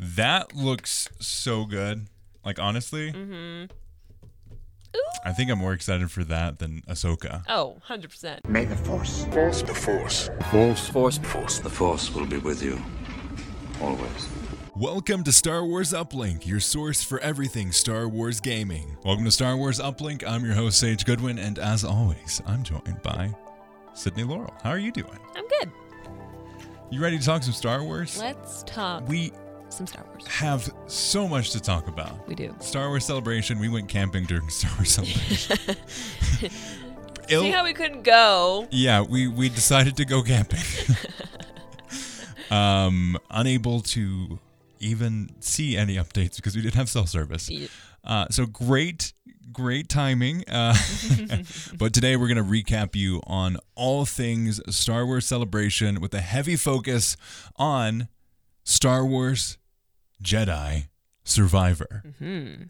That looks so good. Like honestly, Mm-hmm. I think I'm more excited for that than Ahsoka. Oh, 100%. May the force. Force. The Force. Force. Force. Force. The Force will be with you. Always. Welcome to Star Wars Uplink, your source for everything Star Wars gaming. Welcome to Star Wars Uplink. I'm your host, Sage Goodwin, and as always, I'm joined by Sydney Laurel. How are you doing? I'm good. You ready to talk some Star Wars? Let's talk We some Star Wars. have so much to talk about. We do. Star Wars Celebration. We went camping during Star Wars Celebration. See how we couldn't go? Yeah, we we decided to go camping. um, unable to even see any updates because we didn't have cell service. Uh, so great, great timing. Uh, but today we're gonna recap you on all things Star Wars Celebration with a heavy focus on Star Wars Jedi Survivor. Mm-hmm.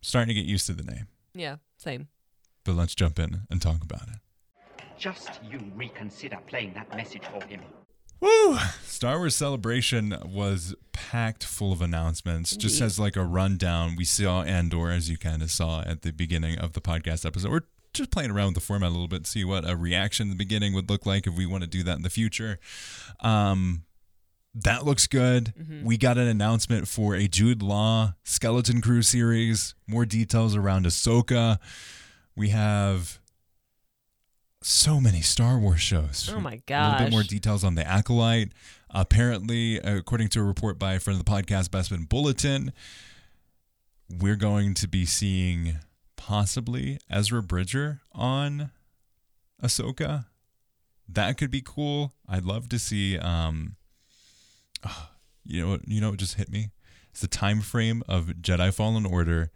Starting to get used to the name, Yeah, same. but let's jump in and talk about it. Just you reconsider playing that message for him. Woo! Star Wars Celebration was packed full of announcements. Just as like a rundown, we saw Andor, as you kind of saw at the beginning of the podcast episode. We're just playing around with the format a little bit, see what a reaction in the beginning would look like if we want to do that in the future. Um, that looks good. We got an announcement for a Jude Law Skeleton Crew series. More details around Ahsoka. We have so many Star Wars shows. Oh my god! A little bit more details on the Acolyte. Apparently, according to a report by a friend of the podcast, Bespin Bulletin, we're going to be seeing possibly Ezra Bridger on Ahsoka. That could be cool. I'd love to see. Um, ah, you know, what- you know, what just hit me. It's the time frame of Jedi Fallen Order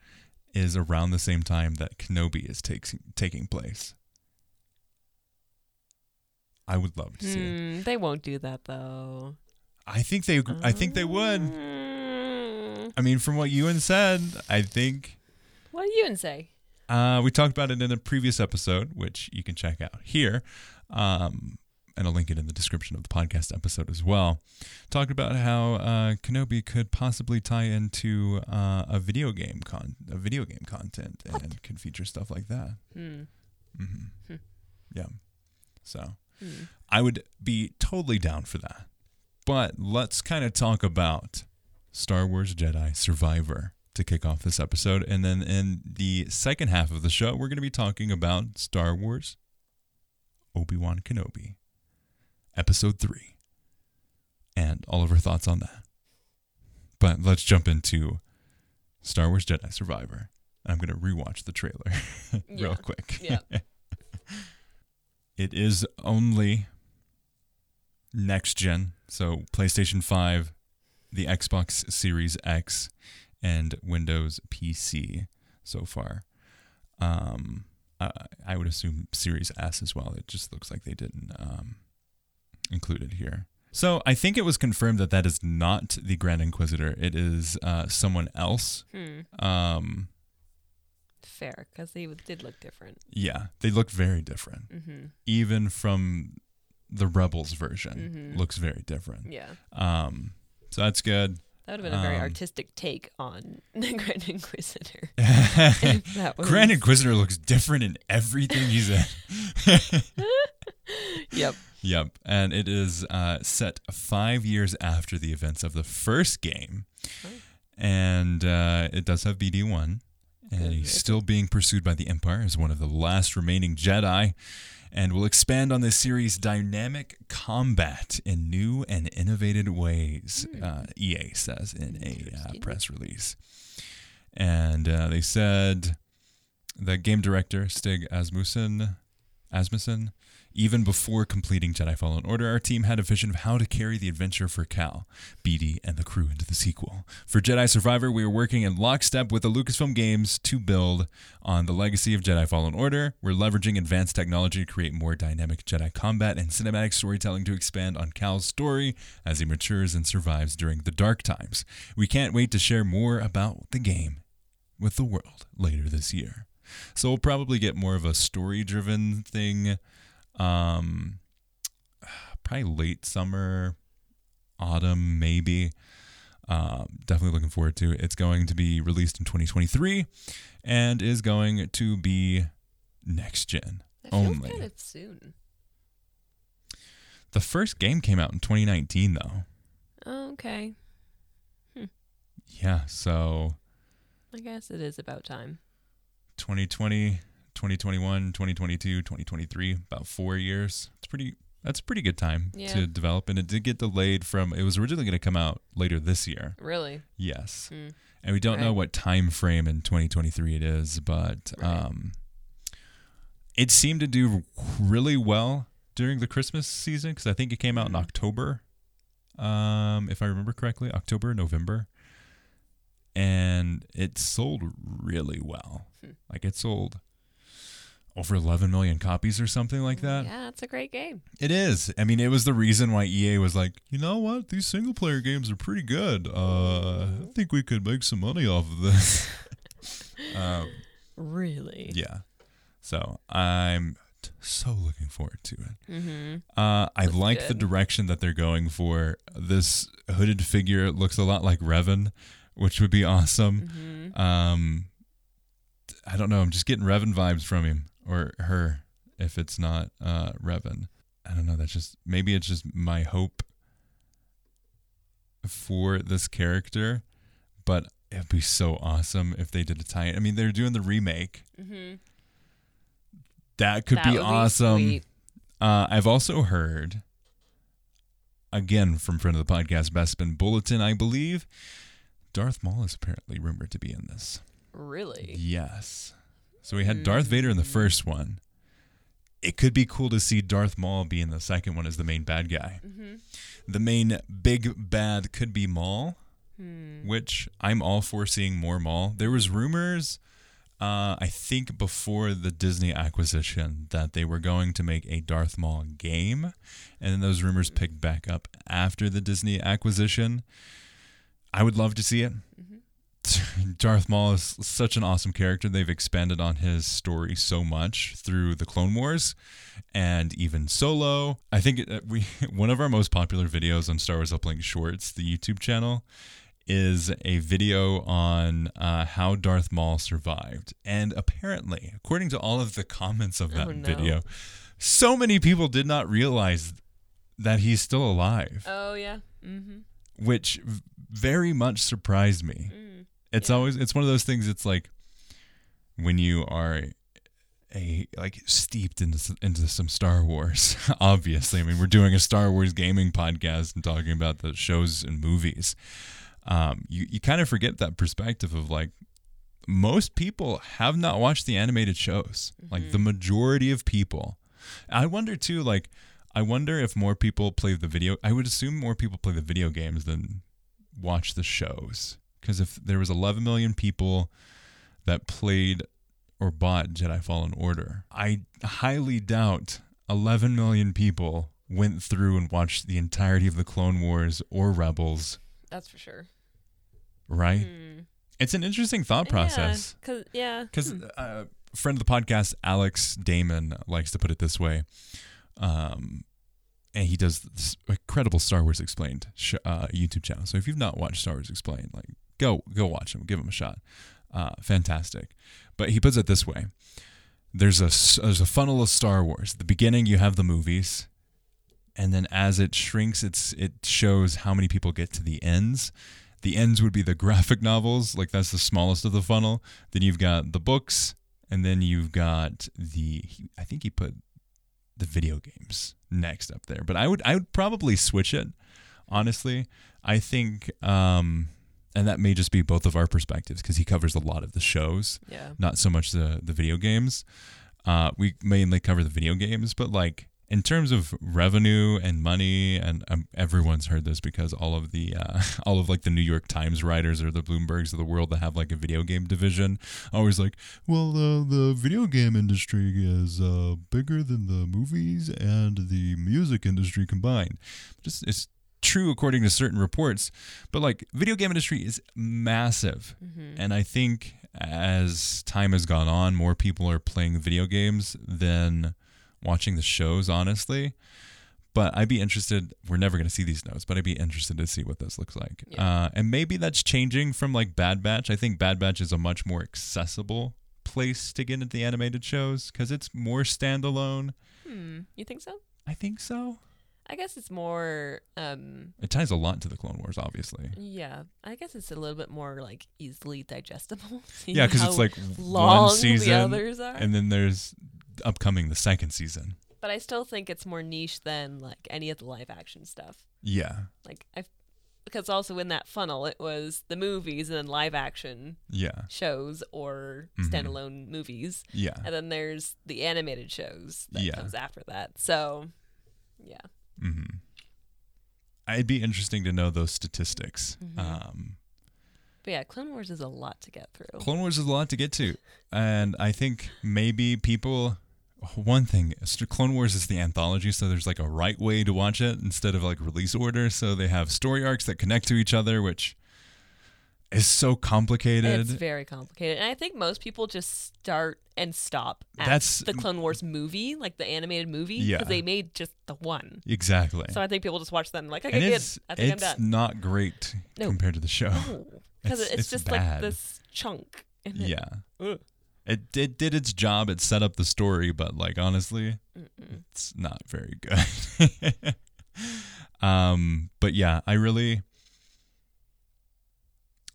is around the same time that Kenobi is taking taking place. I would love to see it. Hmm, they won't do that though. I think they. I think they would. Hmm. I mean, from what Ewan said, I think What Ewan say? uh, we talked about it in a previous episode, which you can check out here, um, and I'll link it in the description of the podcast episode as well. Talked about how uh, Kenobi could possibly tie into uh, a video game con, a video game content, and could feature stuff like that. Hmm. hmm Yeah. So Hmm. I would be totally down for that. But let's kind of talk about Star Wars Jedi Survivor to kick off this episode. And then in the second half of the show, we're going to be talking about Star Wars Obi Wan Kenobi, Episode 3, and all of our thoughts on that. But let's jump into Star Wars Jedi Survivor. I'm going to rewatch the trailer real Yeah. quick. Yeah. It is only next gen, so PlayStation 5, the Xbox Series X, and Windows PC so far. Um, I, I would assume Series S as well. It just looks like they didn't um, include it here. So I think it was confirmed that that is not the Grand Inquisitor. It is uh, someone else. Hmm. Um, Fair, because they did look different. yeah, they look very different. Mm-hmm. even from the Rebels version, Mhm. looks very different. Yeah. Um, so that's good. That would have been a very Um, artistic take on the Grand Inquisitor. Was... Grand Inquisitor looks different in everything he's in. Yep. Yep, and it is uh, set five years after the events of the first game, Oh. and uh, it does have BD one, and he's still being pursued by the Empire as one of the last remaining Jedi. And will expand on this series' dynamic combat in new and innovative ways, uh, EA says in a uh, press release. And uh, they said the game director, Stig Asmussen, Asmussen, even before completing Jedi Fallen Order, our team had a vision of how to carry the adventure for Cal, BD, and the crew into the sequel. For Jedi Survivor, we are working in lockstep with the Lucasfilm Games to build on the legacy of Jedi Fallen Order. We're leveraging advanced technology to create more dynamic Jedi combat and cinematic storytelling to expand on Cal's story as he matures and survives during the dark times. We can't wait to share more about the game with the world later this year. So we'll probably get more of a story driven thing um probably late summer autumn maybe Um, definitely looking forward to it. It's going to be released in 2023 and is going to be next gen That only. kind of soon. The first game came out in 2019 though. Oh, okay. Yeah, so I guess it is about time. 2020, 2021, 2022, 2023, about 4 years. It's pretty that's a pretty good time Yeah. to develop and it did get delayed from it was originally going to come out later this year. Really? Yes. Hmm. And we don't know what time frame in 2023 it is, but Right. um it seemed to do really well during the Christmas season cuz I think it came out in Mhm. October. Um if I remember correctly, October, November. And it sold really well. Hmm. Like it sold over 11 million copies or something like that. Yeah, it's a great game. It is. I mean, it was the reason why EA was like, you know what? These single player games are pretty good. Uh, I think we could make some money off of this. um, Really? yeah. So I'm t- so looking forward to it. Mm-hmm. Uh, I like the direction that they're going for. This hooded figure looks a lot like Revan, which would be awesome. Mm-hmm. Um, I don't know. I'm just getting Revan vibes from him or her. If it's not uh, Revan, I don't know. That's just maybe it's just my hope for this character, but it'd be so awesome if they did a tie. I mean, they're doing the remake. Mm-hmm. That could That be be awesome. sweet. uh, I've also heard, again from friend of the podcast, Bespin Bulletin, I believe, Darth Maul is apparently rumored to be in this. Really? Yes. So we had Darth Vader in the first one. It could be cool to see Darth Maul be in the second one as the main bad guy. Mm-hmm. The main big bad could be Maul, Hmm. which I'm all for seeing more Maul. There was rumors, uh, I think before the Disney acquisition, that they were going to make a Darth Maul game, and then those rumors picked back up after the Disney acquisition. I would love to see it. Darth Maul is such an awesome character. They've expanded on his story so much through the Clone Wars and even Solo. I think we one of our most popular videos on Star Wars Uplink Shorts, the YouTube channel, is a video on uh, how Darth Maul survived. And apparently, according to all of the comments of that Oh, no. video, so many people did not realize that he's still alive, Oh yeah. Mm-hmm. which very much surprised me Mm. It's Yeah. always it's one of those things it's like when you are a like steeped into into some Star Wars obviously. I mean we're doing a Star Wars gaming podcast and talking about the shows and movies. Um you you kind of forget that perspective of like most people have not watched the animated shows. Like the majority of people. I wonder too like I wonder if more people play the video I would assume more people play the video games than watch the shows because if there was 11 million people that played or bought Jedi Fallen Order, I highly doubt 11 million people went through and watched the entirety of the Clone Wars or Rebels, That's for sure. right? Mm. It's an interesting thought process. Yeah. Cause yeah. Because Hmm. uh, a friend of the podcast, Alex Damon, likes to put it this way. Um, and he does this incredible Star Wars Explained sh- uh, YouTube channel. So if you've not watched Star Wars Explained, like go go watch him, give him a shot. Uh, fantastic. But he puts it this way: there's a there's a funnel of Star Wars. At the beginning, you have the movies, and then as it shrinks, it's it shows how many people get to the ends. The ends would be the graphic novels, like that's the smallest of the funnel. Then you've got the books, and then you've got the. I think he put the video games next up there, but I would I would probably switch it. Honestly, I think, um, and that may just be both of our perspectives because he covers a lot of the shows Yeah. not so much the the video games. Uh, we mainly cover the video games, but like in terms of revenue and money, and um, everyone's heard this because all of the uh, all of like the New York Times writers or the Bloombergs of the world that have like a video game division, always like, well, uh, the video game industry is uh, bigger than the movies and the music industry combined. Just it's true according to certain reports, but like video game industry is massive. Mm-hmm. And I think as time has gone on, more people are playing video games than watching the shows, honestly. But I'd be interested. We're never going to see these notes, but I'd be interested to see what this looks like. Yeah. Uh, and maybe that's changing from like Bad Batch. I think Bad Batch is a much more accessible place to get into the animated shows because it's more standalone. Hmm. You think so? I think so. I guess it's more. Um. It ties a lot to the Clone Wars, obviously. Yeah. I guess it's a little bit more like easily digestible. Yeah, because it's like long one season, the others are. and then there's upcoming the second season. but I still think it's more niche than like any of the live action stuff. Yeah, Like I, because also in that funnel it was the movies and then live action yeah, shows or Mhm. standalone movies, yeah. and then there's the animated shows that Yeah. comes after that. So, yeah. Hmm It'd be interesting to know those statistics. Mhm. Um, But yeah, Clone Wars is a lot to get through. Clone Wars is a lot to get to, and I think maybe people. One thing, Clone Wars is the anthology, so there's like a right way to watch it instead of like release order. So they have story arcs that connect to each other, which is so complicated. It's very complicated, and I think most people just start and stop at That's- the Clone Wars movie, like the animated movie, Yeah. because they made just the one. exactly. So I think people just watch them like, okay, and good. I think I'm it's done. not great No. compared to the show. because It's- it's, it's just bad. like this chunk. and it- Yeah. Ugh. It did did its job. It set up the story, but like honestly, Mm-mm. it's not very good. um, but yeah, I really,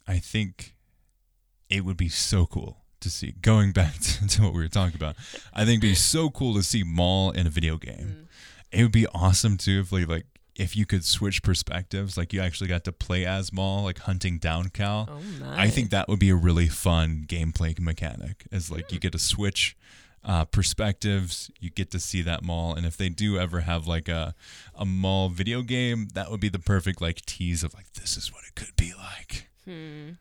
I think it would be so cool to see. Going back to, to what we were talking about, I think it'd be so cool to see Maul in a video game. It would be awesome too if like like if you could switch perspectives, like you actually got to play as Maul, like hunting down Cal. Oh! I think that would be a really fun gameplay mechanic. Is like you get to switch uh, perspectives, you get to see that Maul, and if they do ever have like a a Maul video game, that would be the perfect like tease of like this is what it could be like. Hmm.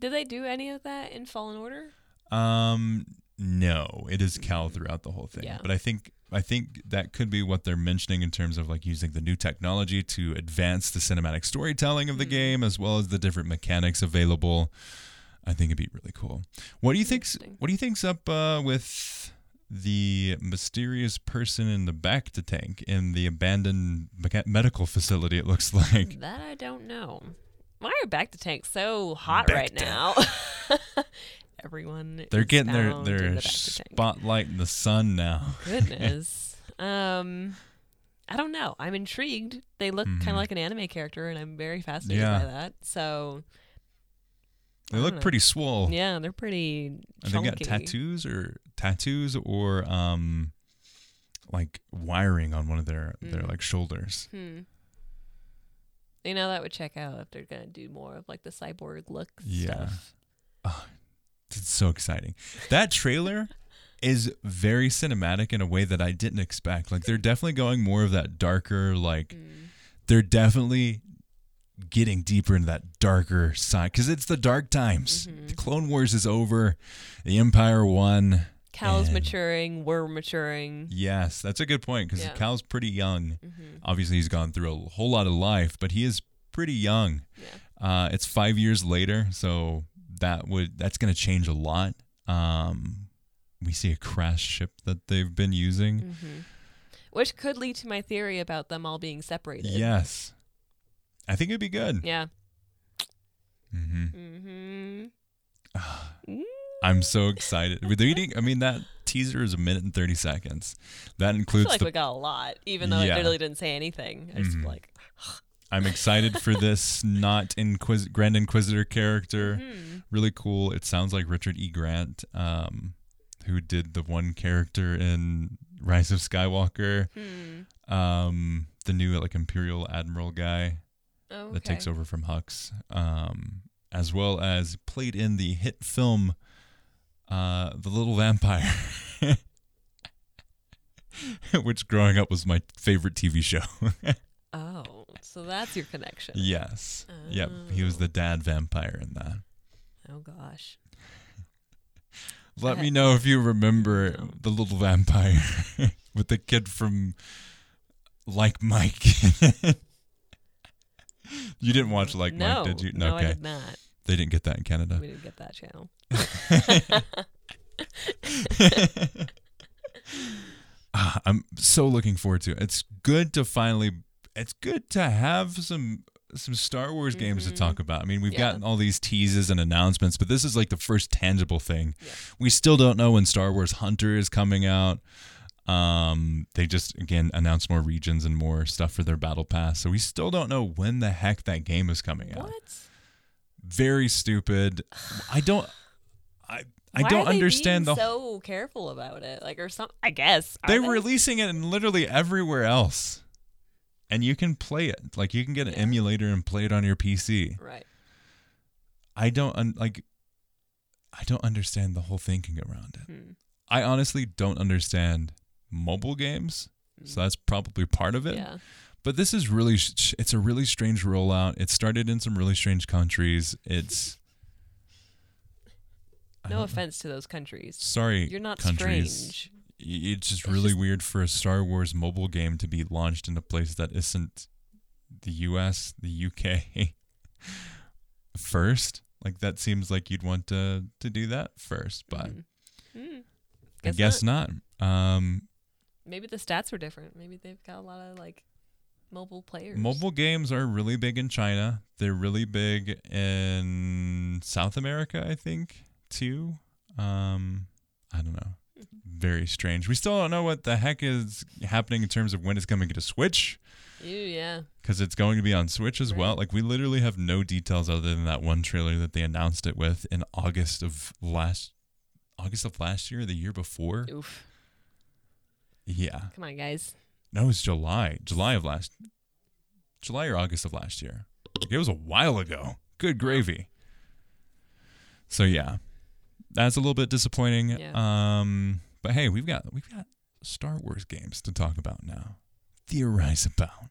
Did they do any of that in Fallen Order? Um, no, it is Cal throughout the whole thing, Yeah. but I think I think that could be what they're mentioning in terms of like using the new technology to advance the cinematic storytelling of the Mhm. game as well as the different mechanics available. I think it'd be really cool. What do you think's Interesting. What do you think's up uh, with the mysterious person in the bacta tank in the abandoned medical facility? It looks like. That I don't know. Why are bacta tank so hot Back right now? Everyone. They're is getting their their the bacta tank. spotlight in the sun now. Goodness. um, I don't know. I'm intrigued. They look kind Mhm. of like an anime character, and I'm very fascinated Yeah. by that. So They look know. pretty swole. yeah, they're pretty. And they got tattoos or tattoos or um like wiring on one of their their Mm. like shoulders. Hmm. You know that would check out if they're gonna do more of like the cyborg look Yeah. stuff. Oh, it's so exciting. That trailer is very cinematic in a way that I didn't expect. Like they're definitely going more of that darker like Mm. they're definitely getting deeper into that darker side cuz it's the dark times. Mhm. The Clone Wars is over. The Empire won. Cal's And- maturing. We're maturing. Yes, that's a good point cuz Yeah. Cal's pretty young. hmm obviously he's gone through a whole lot of life, but he is pretty young. Yeah. Uh, it's five years later, so that would that's going to change a lot. Um, we see a crash ship that they've been using. hmm Which could lead to my theory about them all being separated. Yes, I think it'd be good. Yeah. hmm Mm-hmm. I'm so excited. With reading, I mean that teaser is a minute and thirty seconds. That I feel includes like the. we got a lot, even though Yeah. it really didn't say anything. I just Mhm. like. I'm excited for this not Inquis- Grand Inquisitor character. hmm really cool. It sounds like Richard E. Grant, um, who did the one character in Rise of Skywalker, Hmm. um, the new like Imperial Admiral guy Oh, okay. that takes over from Hux, um, as well as played in the hit film uh, The Little Vampire. Which growing up was my favorite TV show. Oh, so that's your connection. yes. Yep. He was the dad vampire in that. Oh gosh. Let me know if you remember no. the little vampire with the kid from Like Mike. you didn't watch Like no, Mike, did you? No, okay. I did not. They didn't get that in Canada. We didn't get that channel. ah, I'm so looking forward to it. It's good to finally. It's good to have some some Star Wars games to talk about. I mean, we've Mm-hmm. Yeah. gotten all these teases and announcements, but this is like the first tangible thing. Yeah. We still don't know when Star Wars Hunter is coming out. Um, they just again announced more regions and more stuff for their battle pass, so we still don't know when the heck that game is coming out. What? Very stupid. I don't. I I Why don't understand the. so careful about it, like or some. I guess they're they? releasing it in literally everywhere else, and you can play it. Like you can get an Yeah. emulator and play it on your PC. right. I don't un- like. I don't understand the whole thinking around it. Hmm. I honestly don't understand mobile games, so that's probably part of it. Yeah. But this is really it's a really strange rollout. It started in some really strange countries. It's. No offense to those countries. Sorry, You're not countries. strange. It's just It's really just- weird for a Star Wars mobile game to be launched in a place that isn't the US, the UK first. Like that seems like you'd want to to do that first, but Mhm. Hmm. I guess not. Um, Maybe the stats were different. Maybe they've got a lot of like mobile players. mobile games are really big in China. They're really big in South America, I think, too. Um, I don't know. Very strange. We still don't know what the heck is happening in terms of when it's coming to Switch. Ew, yeah. because it's going to be on Switch as well. Like we literally have no details other than that one trailer that they announced it with in August of last August of last year, the year before. Oof. Yeah, Come on, guys. No, it's July, July of last, July or August of last year. It was a while ago. Good gravy. So yeah, that's a little bit disappointing. Yeah. Um, but hey, we've got we've got Star Wars games to talk about now, theorize about.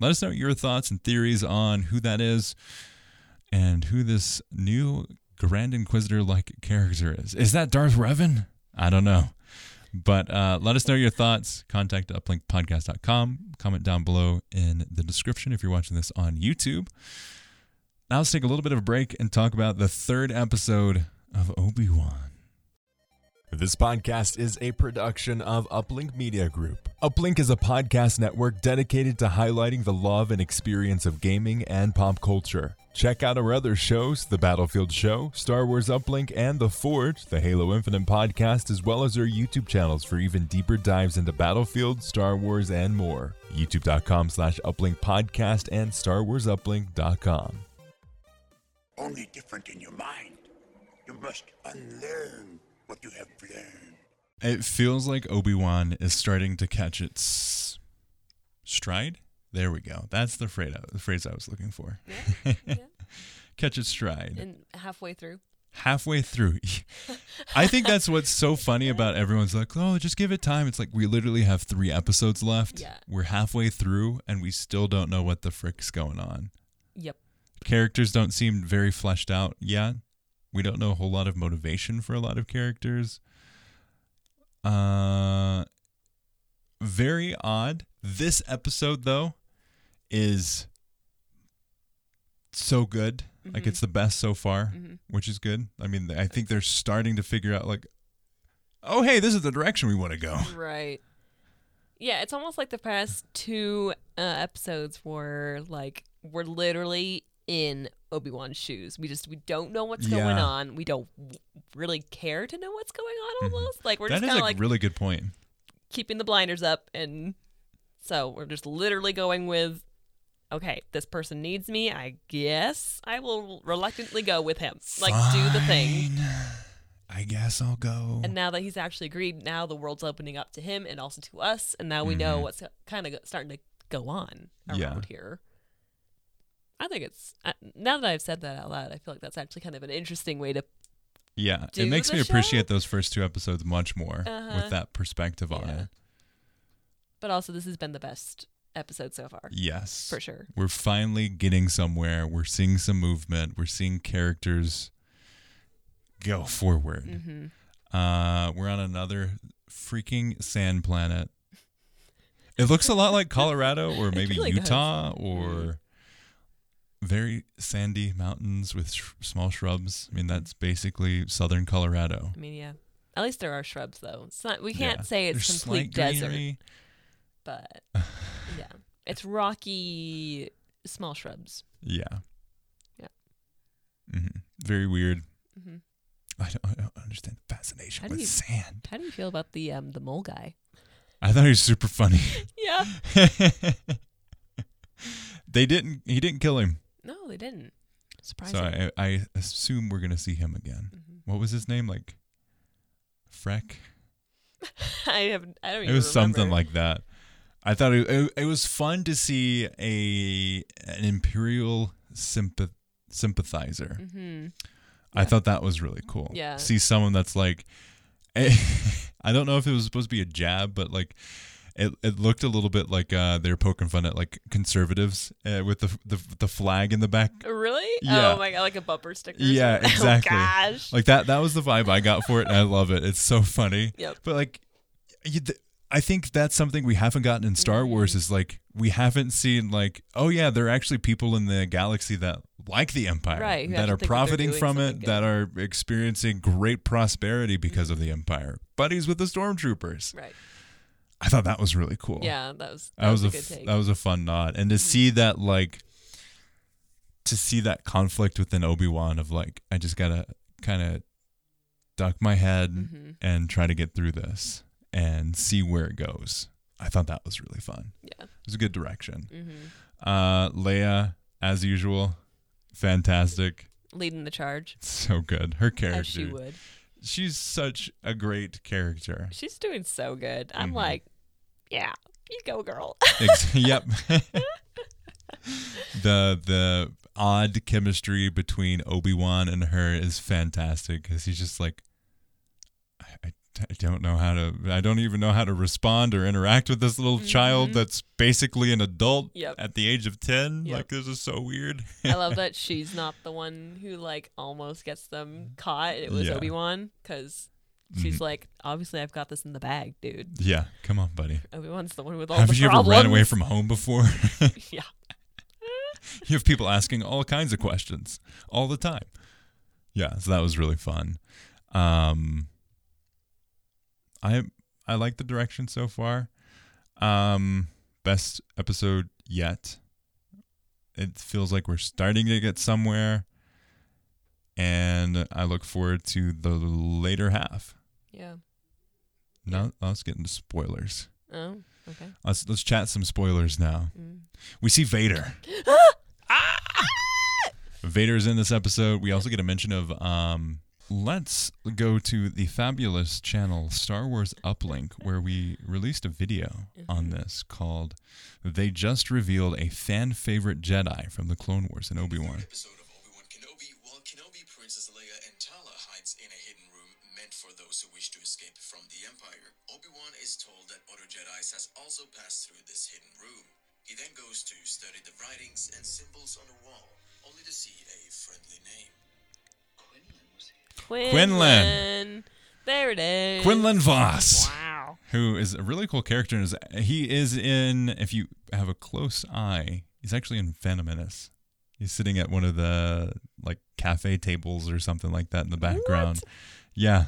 Let us know your thoughts and theories on who that is and who this new Grand Inquisitor like character is. Is that Darth Revan? I don't know. But uh, let us know your thoughts. Contact uplinkpodcast.com. Comment down below in the description if you're watching this on YouTube. Now let's take a little bit of a break and talk about the third episode of Obi Wan. This podcast is a production of Uplink Media Group. Uplink is a podcast network dedicated to highlighting the love and experience of gaming and pop culture. Check out our other shows, The Battlefield Show, Star Wars Uplink, and The Forge, the Halo Infinite podcast, as well as our YouTube channels for even deeper dives into Battlefield, Star Wars, and more. YouTube.com slash Uplink Podcast and StarWarsUplink.com. only different in your mind. You must unlearn what you have learned. It feels like Obi Wan is starting to catch its stride. There we go. That's the phrase I, the phrase I was looking for. Yeah. yeah. Catch its stride. And halfway through. halfway through. I think that's what's so funny about everyone's like, oh, just give it time. It's like we literally have three episodes left. Yeah. We're halfway through and we still don't know what the frick's going on. Yep. Characters don't seem very fleshed out yet. We don't know a whole lot of motivation for a lot of characters. Uh very odd. This episode though is so good. Like Mhm. it's the best so far hmm which is good. I mean, I think they're starting to figure out like, oh hey, this is the direction we want to go. Right. Yeah, it's almost like the past two uh, episodes were like we're literally in Obi Wan's shoes. We just we don't know what's going on. We don't really care to know what's going on. Mhm. Almost like we're That just kind of like really good point. keeping the blinders up, and so we're just literally going with. Okay, this person needs me. I guess I will reluctantly go with him. Like, do the thing. I guess I'll go. And now that he's actually agreed, now the world's opening up to him and also to us, and now we know Mhm. what's kind of starting to go on around Yeah. here. I think it's uh, now that I've said that out loud, I feel like that's actually kind of an interesting way to. yeah, it makes me appreciate those first two episodes much more Uh-huh. with that perspective on Yeah. it. But also, this has been the best episode so far, Yes. for sure. We're finally getting somewhere. We're seeing some movement. We're seeing characters go forward. hmm Uh, we're on another freaking sand planet. It looks a lot like Colorado or maybe really does. Utah or very sandy mountains with sh- small shrubs. I mean, that's basically southern Colorado. I mean, yeah, At least there are shrubs though. It's not. We can't Yeah. say it's There's complete desert, greenery. but yeah, it's rocky, small shrubs. Yeah. Yeah. hmm Very weird. hmm I don't, I don't understand the fascination How with you- sand. How do you feel about the um the mole guy? I thought he was super funny. Yeah. they didn't. He didn't kill him, No, they didn't. Surprising. so I, I assume we're gonna see him again. Mm-hmm. What was his name? Like Freck. I have. I don't even know. It even. was something like that. I thought it, it, it was fun to see a an imperial sympath, sympathizer. Mm-hmm. I thought that was really cool. Yeah. See someone that's like, I don't know if it was supposed to be a jab, but like, it, it looked a little bit like uh, they're poking fun at like conservatives uh, with the, the the flag in the back. Really? Yeah. Oh my god, like a bumper sticker. Yeah, exactly. Oh gosh. Like that that was the vibe I got for it, and I love it. It's so funny. Yep. But like, you, th- I think that's something we haven't gotten in Star Mm-hmm. Wars is like we haven't seen like, oh yeah, there are actually people in the galaxy that like the Empire, Right, that are think that they're profiting from it, that are experiencing great prosperity because of the Empire. Buddies with the stormtroopers. right. I thought that was really cool. Yeah, that was that, that was, was, a good take. that was a fun nod, and to see that like to see that conflict within Obi Wan of like I just gotta kind of duck my head Mhm. and try to get through this and see where it goes. I thought that was really fun. yeah. It was a good direction. Mm-hmm. Uh, Leia, as usual, fantastic, Leading the charge so good. Her character, as she would. she's such a great character. She's doing so good. I'm Mhm. like, yeah, you go, girl. Yep. the the odd chemistry between Obi Wan and her is fantastic because he's just like, I, I, I don't know how to, I don't even know how to respond or interact with this little child Mhm. that's basically an adult Yep. at the age of ten. Yep. Like this is so weird. I love that she's not the one who like almost gets them caught. It was Yeah. Obi Wan because she's like, obviously I've got this in the bag, dude. yeah, come on, buddy. Obi Wan's the one with all Have the problems. Have you ever ran away from home before? yeah. you have people asking all kinds of questions all the time. Yeah, so that was really fun. Um, I I like the direction so far. Um, best episode yet. It feels like we're starting to get somewhere, and I look forward to the later half. Yeah. Now let's get into spoilers. Oh, okay. Let's let's chat some spoilers now. Mm. We see Vader. Vader is in this episode. We also get a mention of um let's go to the fabulous channel Star Wars Uplink where we released a video on this called They Just Revealed a Fan Favorite Jedi from the Clone Wars and Obi-Wan. episode those who wish to escape from the Empire, Obi-Wan is told that other Jedi's has also passed through this hidden room. He then goes to study the writings and symbols on the wall, only to see a friendly name. Quinlan was here. Quinlan. There it is. Quinlan Voss. Wow. who is a really cool character. and is- He is in, if you have a close eye, he's actually in Phantom Menace. He's sitting at one of the like cafe tables or something like that in the background. Yeah.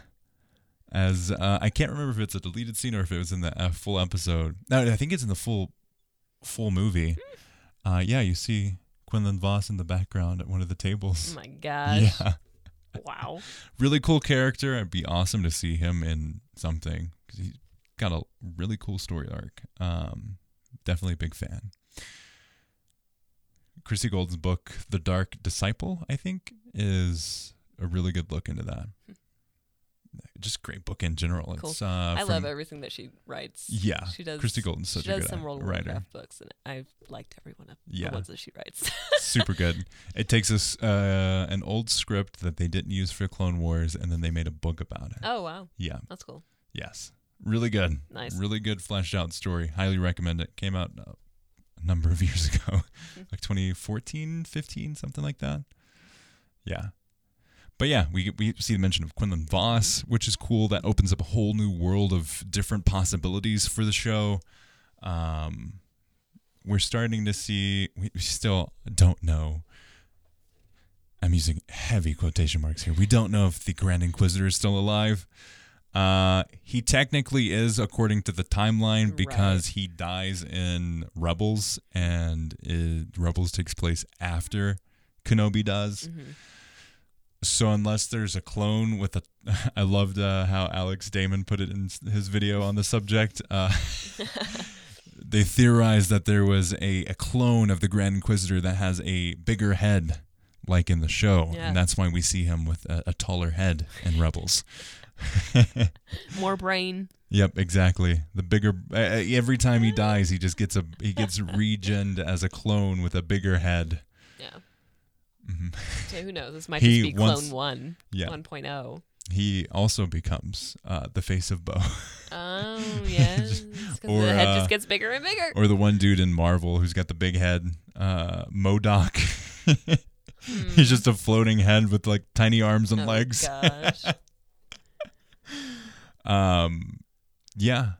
As uh, I can't remember if it's a deleted scene or if it was in the uh, full episode. No, I think it's in the full full movie. Uh, yeah, you see Quinlan Voss in the background at one of the tables. Oh my gosh. Yeah, Wow. really cool character. It'd be awesome to see him in something because he's got a really cool story arc. Um, definitely a big fan. Christie Golden's book, The Dark Disciple, I think, is a really good look into that. Just great book in general. Cool. It's uh, I from- love everything that she writes. Yeah, She does. Christie Golden's such she a does good some World of writer. Warcraft books, and I've liked every one of Yeah. the ones that she writes. super good. It takes us uh, an old script that they didn't use for Clone Wars, and then they made a book about it. oh wow, Yeah, that's cool. yes, really good. Nice. really good fleshed out story. Highly recommend it. Came out uh, a number of years ago, like 2014, 15, something like that. Yeah. But yeah, we we see the mention of Quinlan Voss, which is cool. That opens up a whole new world of different possibilities for the show. Um, we're starting to see. We, still don't know. I'm using heavy quotation marks here. We don't know if the Grand Inquisitor is still alive. Uh, he technically is, according to the timeline, Right. because he dies in Rebels, and it, Rebels takes place after Kenobi does. Mm-hmm. So unless there's a clone with a, I loved uh, how Alex Damon put it in his video on the subject. Uh, they theorized that there was a, a clone of the Grand Inquisitor that has a bigger head, like in the show, Yeah. and that's why we see him with a, a taller head in Rebels. More brain. Yep, exactly. The bigger uh, every time he dies, he just gets a he gets regened as a clone with a bigger head. Mhm. So who knows? This might He just be wants- Clone One. Yeah. 1.0. He also becomes uh, the face of Boe, Oh yes. Or, the head uh, just gets bigger and bigger. or the one dude in Marvel who's got the big head, uh, MODOK. He's just a floating head with like tiny arms and oh, legs. Gosh. Um, yeah.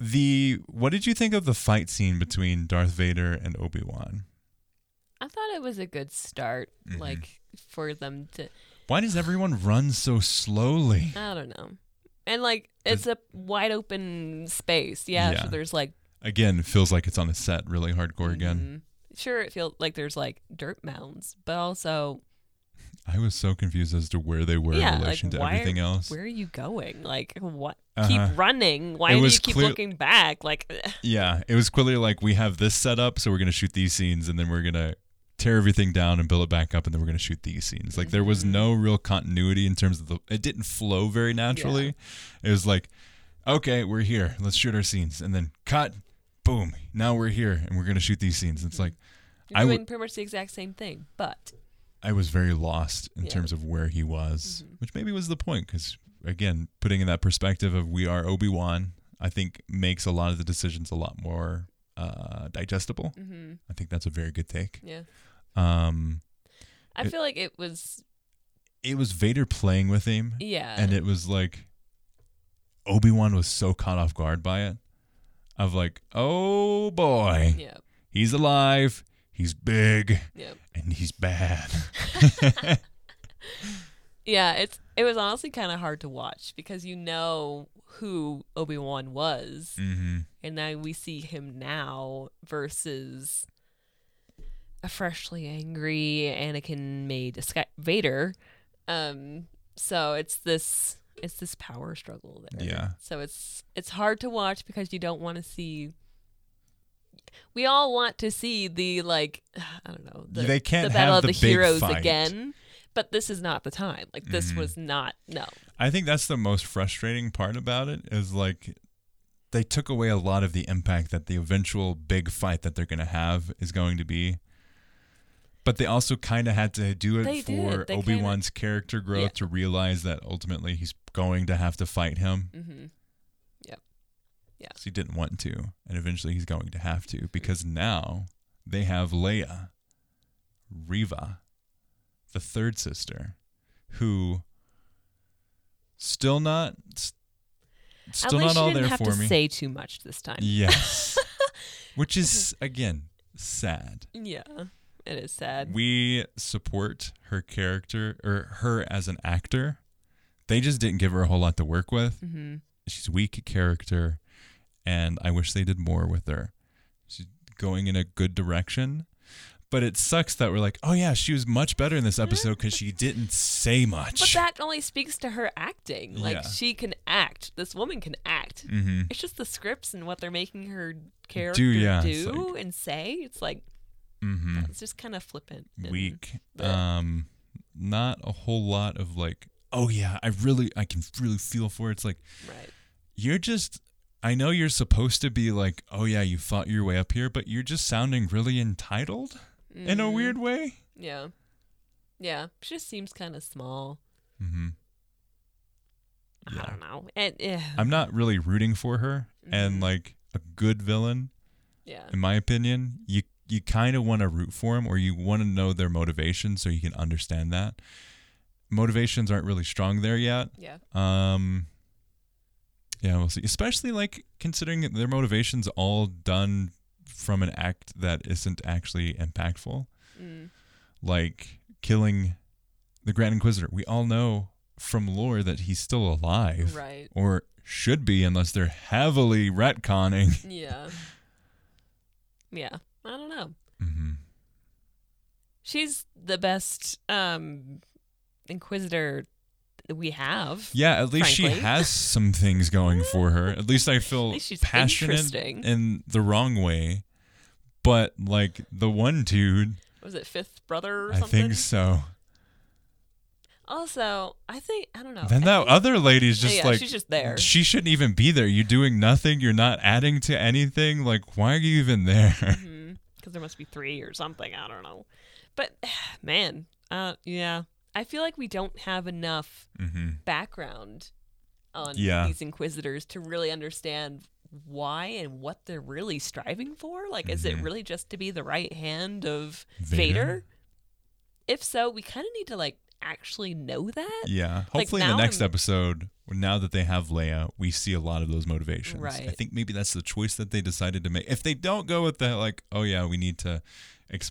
The what did you think of the fight scene between Darth Vader and Obi Wan? I thought it was a good start, Mm-hmm. like for them to. Why does everyone run so slowly? I don't know. And like it's a wide open space. Yeah, Yeah. So there's like Again, feels like it's on a set really hardcore again. mhm. sure it feels like there's like dirt mounds, but also I was so confused as to where they were yeah, in like relation to everything are, else. Where are you going? Like what? Uh-huh. Keep running. Why do you keep clear- looking back? Like Yeah, it was clearly like we have this set up, so we're gonna shoot these scenes, and then we're gonna tear everything down and build it back up, and then we're gonna shoot these scenes. Like there was Mm-hmm. no real continuity in terms of the. It didn't flow very naturally. It was like, okay, we're here. Let's shoot our scenes, and then cut. Boom. Now we're here, and we're gonna shoot these scenes. It's like you're I doing would- pretty much the exact same thing, but I was very lost in Yeah. terms of where he was, Mm-hmm. which maybe was the point because again, putting in that perspective of we are Obi Wan, I think makes a lot of the decisions a lot more uh, digestible. hmm I think that's a very good take. yeah. Um, I It- feel like it was it was Vader playing with him, yeah. and it was like Obi Wan was so caught off guard by it, of like, oh boy, yeah. he's alive, he's big, Yeah. and he's bad. Yeah, it's it was honestly kind of hard to watch because you know who Obi Wan was, hmm and then we see him now versus a freshly angry Anakin made Sky- Vader. Um, so it's this it's this power struggle there. Yeah. So it's it's hard to watch because you don't want to see. We all want to see the like I don't know the, They can't the battle have of the the, heroes fight. again, but this is not the time. Like this Mhm. was not no. I think that's the most frustrating part about it is like they took away a lot of the impact that the eventual big fight that they're going to have is going to be. But they also kind of had to do it They for Obi Wan's character growth Yeah. to realize that ultimately he's going to have to fight him. Mm-hmm. Yep. Yeah. 'Cause he didn't want to, and eventually he's going to have to because now they have Leia, Riva, the third sister, who still not, still not all there have for to me. say too much this time. Yes, which is again sad. Yeah, it is sad. We support her character or her as an actor. They just didn't give her a whole lot to work with. mm-hmm. she's a weak character and i wish they did more with her she's going in a good direction but it sucks that we're like oh yeah she was much better in this episode because she didn't say much But that only speaks to her acting. Like Yeah. she can act. This woman can act. hmm It's just the scripts and what they're making her character Do, yeah, do like- and say. It's like hmm it's just kind of flippant. and- weak um not a whole lot of like oh yeah i really i can really feel for it. it's like Right. you're just i know you're supposed to be like oh yeah you fought your way up here but you're just sounding really entitled in a Mhm. weird way Yeah. Yeah. She just seems kind of small. mm-hmm Yeah. I don't know. And yeah. I'm not really rooting for her, and Mhm. like a good villain, yeah. in my opinion, you you kind of want to root for him, or you want to know their motivation so you can understand that. Motivations aren't really strong there yet. Yeah. Um, yeah, we'll see. Especially like considering their motivations all done from an act that isn't actually impactful, Mm. like killing the Grand Inquisitor. We all know from lore that he's still alive, Right. Or should be, unless they're heavily retconning. Yeah. Yeah. I don't know. Mm-hmm. She's the best um inquisitor we have. Yeah, at least she has some things going for her. At least I feel least she's passionate in the wrong way. But like the one dude, Was it fifth brother or something? I think so. Also, I think I don't know. Then that think- other lady's just yeah, like she's just there. She shouldn't even be there. You're doing nothing. You're not adding to anything. Like, why are you even there? because there must be three or something. I don't know. But man, uh, yeah, I feel like we don't have enough hmm background on Yeah. these inquisitors to really understand why and what they're really striving for. Like, is it Mhm. really just to be the right hand of Vader? Vader? If so, we kind of need to like actually know that. Yeah. Like, Hopefully, in the next I'm- episode, now that they have Leia, we see a lot of those motivations. Right. I think maybe that's the choice that they decided to make. If they don't go with the like, oh yeah, we need to. Exp-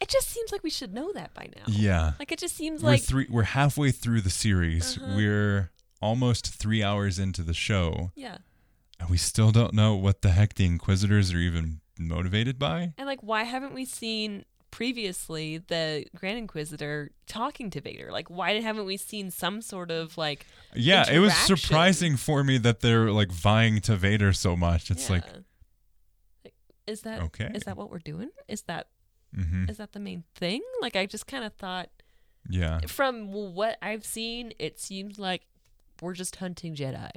It just seems like we should know that by now. yeah. Like it just seems we're like three. We're halfway through the series. Uh-huh. We're almost three hours into the show, yeah. and we still don't know what the heck the Inquisitors are even motivated by. And like, why haven't we seen previously the Grand Inquisitor talking to Vader? Like, why haven't we seen some sort of like? Yeah, it was surprising for me that they're like vying to Vader so much. It's yeah. Like, is that Okay. Is that what we're doing? Is that hmm is that the main thing? Like, I just kind of thought yeah. from what I've seen, it seems like we're just hunting Jedi.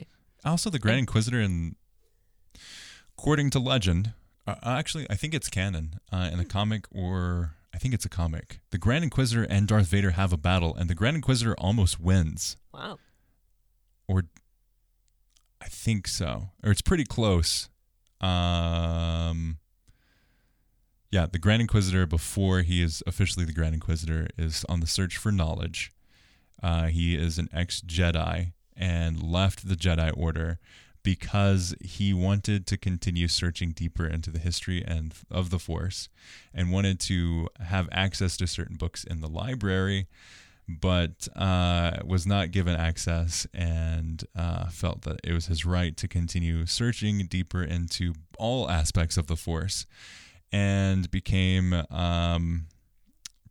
Also, the Grand Inquisitor, and according to legend, uh, actually, I think it's canon uh, in the comic, or I think it's a comic. The Grand Inquisitor and Darth Vader have a battle, and the Grand Inquisitor almost wins, Wow. or I think so, or it's pretty close. Um, yeah, the Grand Inquisitor, before he is officially the Grand Inquisitor, is on the search for knowledge. Uh, he is an ex Jedi and left the Jedi Order because he wanted to continue searching deeper into the history and of the Force, and wanted to have access to certain books in the library, but uh, was not given access and uh, felt that it was his right to continue searching deeper into all aspects of the Force, and became um,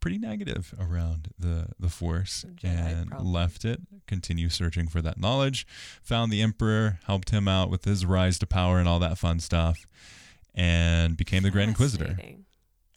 pretty negative around the the Force Jedi, and probably. left it. Continue searching for that knowledge. Found the Emperor, helped him out with his rise to power and all that fun stuff, and became the Grand Inquisitor.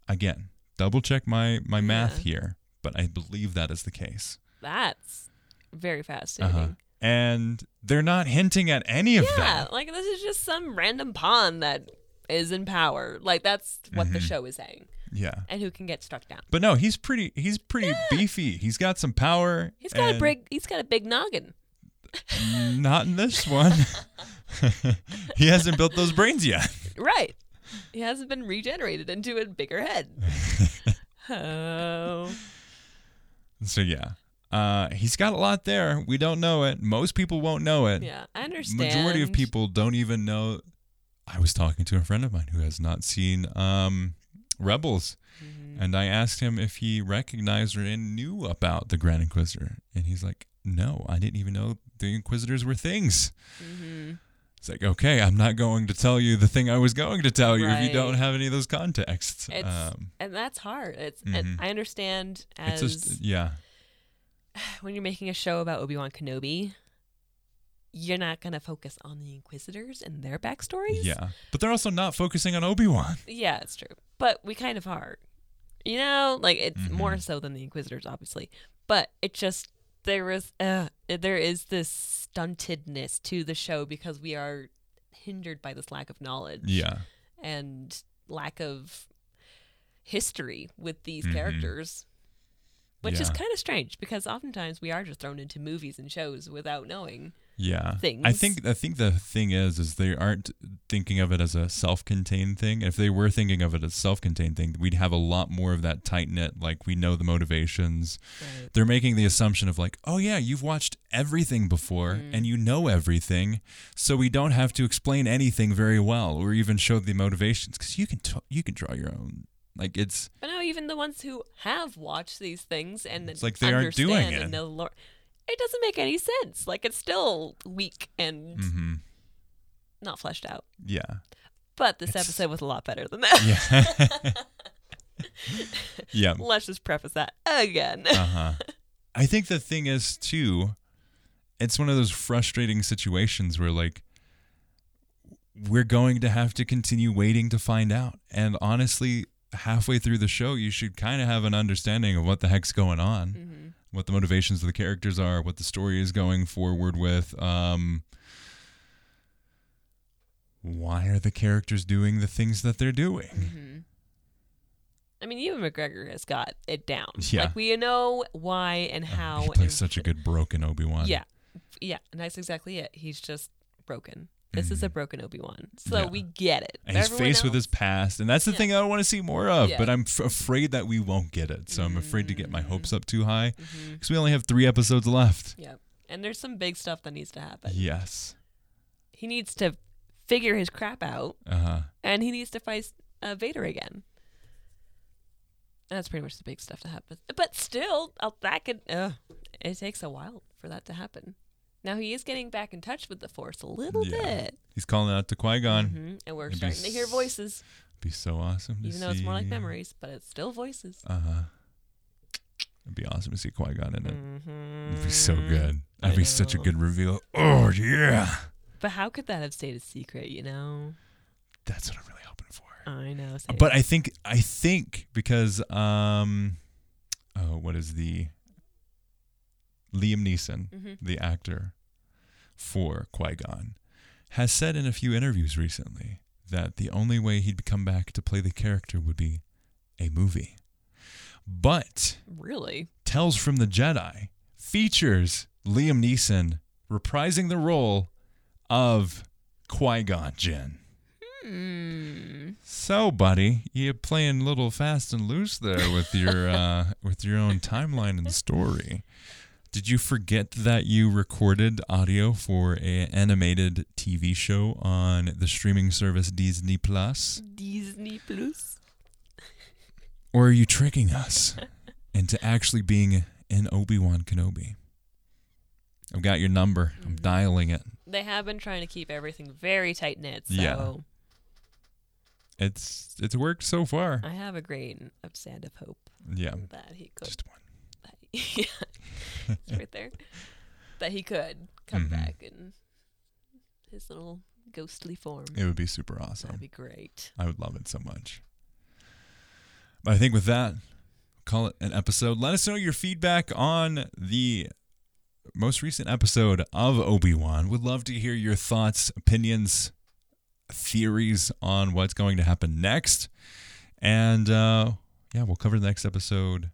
Again, double check my my math here, but I believe that is the case. That's very fascinating. Uh-huh. And they're not hinting at any of that. Yeah, that. like this is just some random pawn that is in power. Like that's what the Mhm. show is saying, Yeah. and who can get struck down. But no, he's pretty he's pretty beefy. He's got some power. He's got a and big. He's got a big noggin. Not in this one. he hasn't built those brains yet. Right. He hasn't been regenerated into a bigger head. oh. So yeah. Uh, he's got a lot there. We don't know it. Most people won't know it. Yeah, I understand. Majority of people don't even know. I was talking to a friend of mine who has not seen um, Rebels, Mm-hmm. and I asked him if he recognized or knew about the Grand Inquisitor, and he's like, "No, I didn't even know the Inquisitors were things." Mm-hmm. It's like, okay, I'm not going to tell you the thing I was going to tell you if you don't have any of those contexts. Um, and that's hard. It's Mhm. and I understand it's as just, yeah, when you're making a show about Obi Wan Kenobi, you're not gonna focus on the Inquisitors and their backstories. yeah. But they're also not focusing on Obi Wan. Yeah, it's true. But we kind of are. You know, like it's Mm-hmm. more so than the Inquisitors, obviously. But it just there is uh there is this stuntedness to the show because we are hindered by this lack of knowledge. Yeah, And lack of history with these Mhm. characters. Which is kind of strange because oftentimes we are just thrown into movies and shows without knowing. Yeah. I think I think the thing is, is they aren't thinking of it as a self-contained thing. If they were thinking of it as a self-contained thing, we'd have a lot more of that tight knit. Like we know the motivations. Right. They're making the assumption of like, oh yeah, you've watched everything before Mm. and you know everything, so we don't have to explain anything very well or even show the motivations because you can t- you can draw your own. Like it's But no, even the ones who have watched these things and It's like they aren't doing it. and it doesn't make any sense. Like it's still weak and Mm-hmm. not fleshed out. Yeah. But this It's- episode was a lot better than that. Yeah. yeah. Let's just preface that again. Uh huh. I think the thing is too, it's one of those frustrating situations where like we're going to have to continue waiting to find out. And honestly, halfway through the show, you should kind of have an understanding of what the heck's going on, Mm-hmm. What the motivations of the characters are, what the story is going forward with. Um, why are the characters doing the things that they're doing? Mm-hmm. I mean, even McGregor has got it down. Yeah. Like we know why and how. he plays and such a good broken Obi Wan. Yeah, yeah, and that's exactly it. He's just broken. This is a broken Obi Wan, so Mm-hmm. Yeah. we get it. and he's faced with his past, and that's the Yeah. thing I want to see more of. Yeah. But I'm f- afraid that we won't get it, so I'm afraid to get my hopes up too high because we only have three episodes left. Yep. And there's some big stuff that needs to happen. Yes. He needs to figure his crap out, Uh huh. and he needs to fight uh, Vader again. That's pretty much the big stuff to happen. But still, uh, that could. Uh, it takes a while for that to happen. Now he is getting back in touch with the Force a little Yeah. bit, He's calling out to Qui Gon. mm-hmm. and we're It'd starting to hear voices, Be so awesome. To even though it's more like memories, but it's still voices. Uh huh. It'd be awesome to see Qui Gon in it. Mm-hmm. It'd be so good. That'd be such a good reveal. Oh yeah. But how could that have stayed a secret? You know, That's what I'm really hoping for. I know. same. But I think I think because um, oh, what is the Liam Neeson, Mhm. the actor for Qui Gon, has said in a few interviews recently that the only way he'd come back to play the character would be a movie. But really, Tales from the Jedi features Liam Neeson reprising the role of Qui Gon Jinn. hmm. So, buddy, you're playing a little fast and loose there with your uh, with your own timeline and story. Did you forget that you recorded audio for a animated TV show on the streaming service Disney Plus? Disney Plus. Or are you tricking us into actually being an Obi-Wan Kenobi? I've got your number. I'm mm. dialing it. They have been trying to keep everything very tight knit, so Yeah. It's it's worked so far. I have a grain of sand of hope Yeah. that he could. Just one. Yeah, it's right there. That he could come Mhm. back in his little ghostly form. It would be super awesome. That'd be great. I would love it so much. But I think with that, call it an episode. Let us know your feedback on the most recent episode of Obi Wan. Would love to hear your thoughts, opinions, theories on what's going to happen next. And uh, yeah, we'll cover the next episode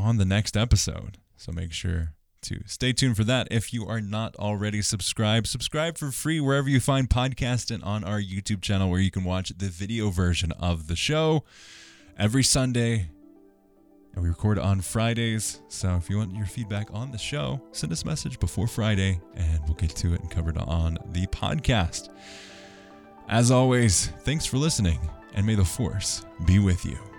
on the next episode. So make sure to stay tuned for that. If you are not already subscribed, subscribe for free wherever you find podcasts and on our YouTube channel where you can watch the video version of the show every Sunday. And we record on Fridays. So if you want your feedback on the show, send us a message before Friday and we'll get to it and cover it on the podcast. As always, thanks for listening and may the force be with you.